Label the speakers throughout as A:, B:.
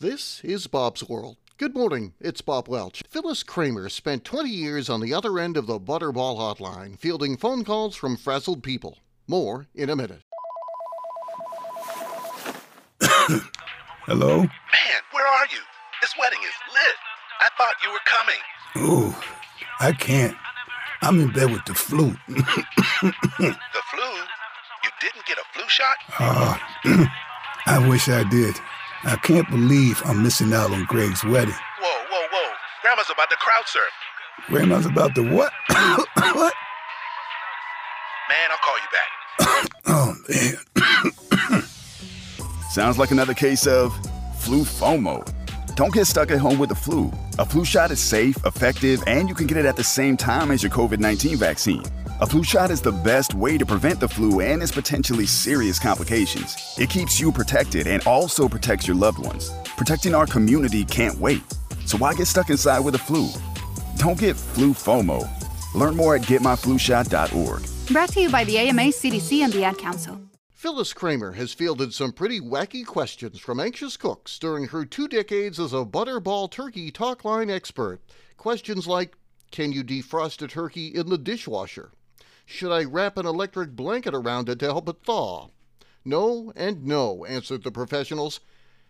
A: This is Bob's World. Good morning, it's Bob Welch. Phyllis Kramer spent 20 years on the other end of the Butterball hotline, fielding phone calls from frazzled people. More in a minute.
B: Hello?
C: Man, where are you? This wedding is lit. I thought you were coming.
B: Ooh, I can't. I'm in bed with the flu.
C: The flu? You didn't get a flu shot?
B: uh, I wish I did. I can't believe I'm missing out on Greg's wedding.
C: Whoa, whoa, whoa. Grandma's about to crowd surf.
B: Grandma's about to what? what?
C: Man, I'll call you back.
B: Oh, man.
D: Sounds like another case of flu FOMO. Don't get stuck at home with the flu. A flu shot is safe, effective, and you can get it at the same time as your COVID 19 vaccine. A flu shot is the best way to prevent the flu and its potentially serious complications. It keeps you protected and also protects your loved ones. Protecting our community can't wait. So why get stuck inside with a flu? Don't get flu FOMO. Learn more at getmyflushot.org.
E: Brought to you by the AMA, CDC, and the Ad Council.
A: Phyllis Kramer has fielded some pretty wacky questions from anxious cooks during her two decades as a butterball turkey talk line expert. Questions like Can you defrost a turkey in the dishwasher? Should I wrap an electric blanket around it to help it thaw? No and no, answered the professionals.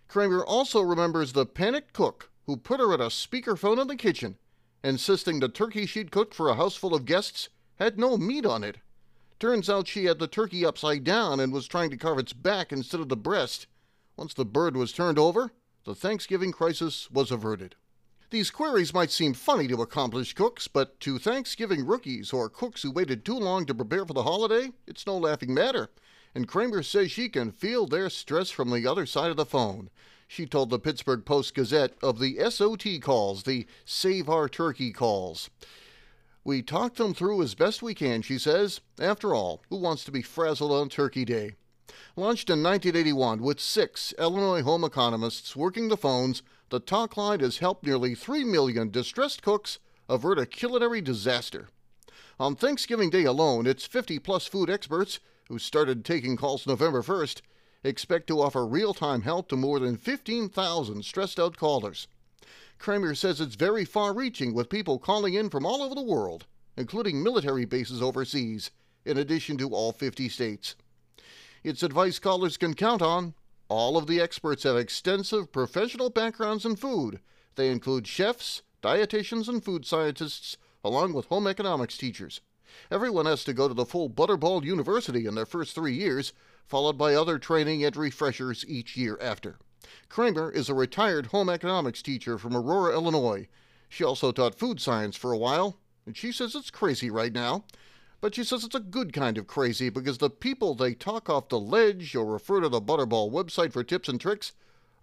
A: Kramer also remembers the panicked cook who put her at a speakerphone in the kitchen, insisting the turkey she'd cooked for a house full of guests had no meat on it. Turns out she had the turkey upside down and was trying to carve its back instead of the breast. Once the bird was turned over, the Thanksgiving crisis was averted. These queries might seem funny to accomplished cooks, but to Thanksgiving rookies or cooks who waited too long to prepare for the holiday, it's no laughing matter. And Kramer says she can feel their stress from the other side of the phone. She told the Pittsburgh Post Gazette of the SOT calls, the Save Our Turkey calls. We talked them through as best we can, she says. After all, who wants to be frazzled on Turkey Day? Launched in 1981 with six Illinois home economists working the phones, the talk line has helped nearly 3 million distressed cooks avert a culinary disaster. On Thanksgiving Day alone, its 50 plus food experts, who started taking calls November 1st, expect to offer real time help to more than 15,000 stressed out callers. Kramer says it's very far reaching with people calling in from all over the world, including military bases overseas, in addition to all 50 states. It's advice callers can count on. All of the experts have extensive professional backgrounds in food. They include chefs, dietitians, and food scientists, along with home economics teachers. Everyone has to go to the full Butterball University in their first three years, followed by other training and refreshers each year after. Kramer is a retired home economics teacher from Aurora, Illinois. She also taught food science for a while, and she says it's crazy right now. But she says it's a good kind of crazy because the people they talk off the ledge or refer to the Butterball website for tips and tricks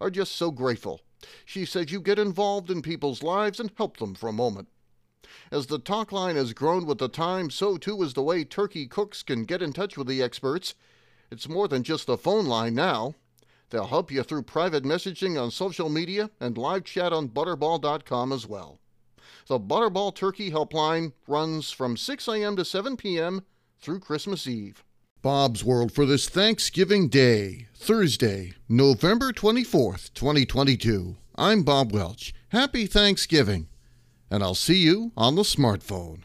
A: are just so grateful. She says you get involved in people's lives and help them for a moment. As the talk line has grown with the time, so too is the way turkey cooks can get in touch with the experts. It's more than just a phone line now. They'll help you through private messaging on social media and live chat on butterball.com as well. The Butterball Turkey Helpline runs from 6 a.m. to 7 p.m. through Christmas Eve. Bob's World for this Thanksgiving Day, Thursday, November 24th, 2022. I'm Bob Welch. Happy Thanksgiving, and I'll see you on the smartphone.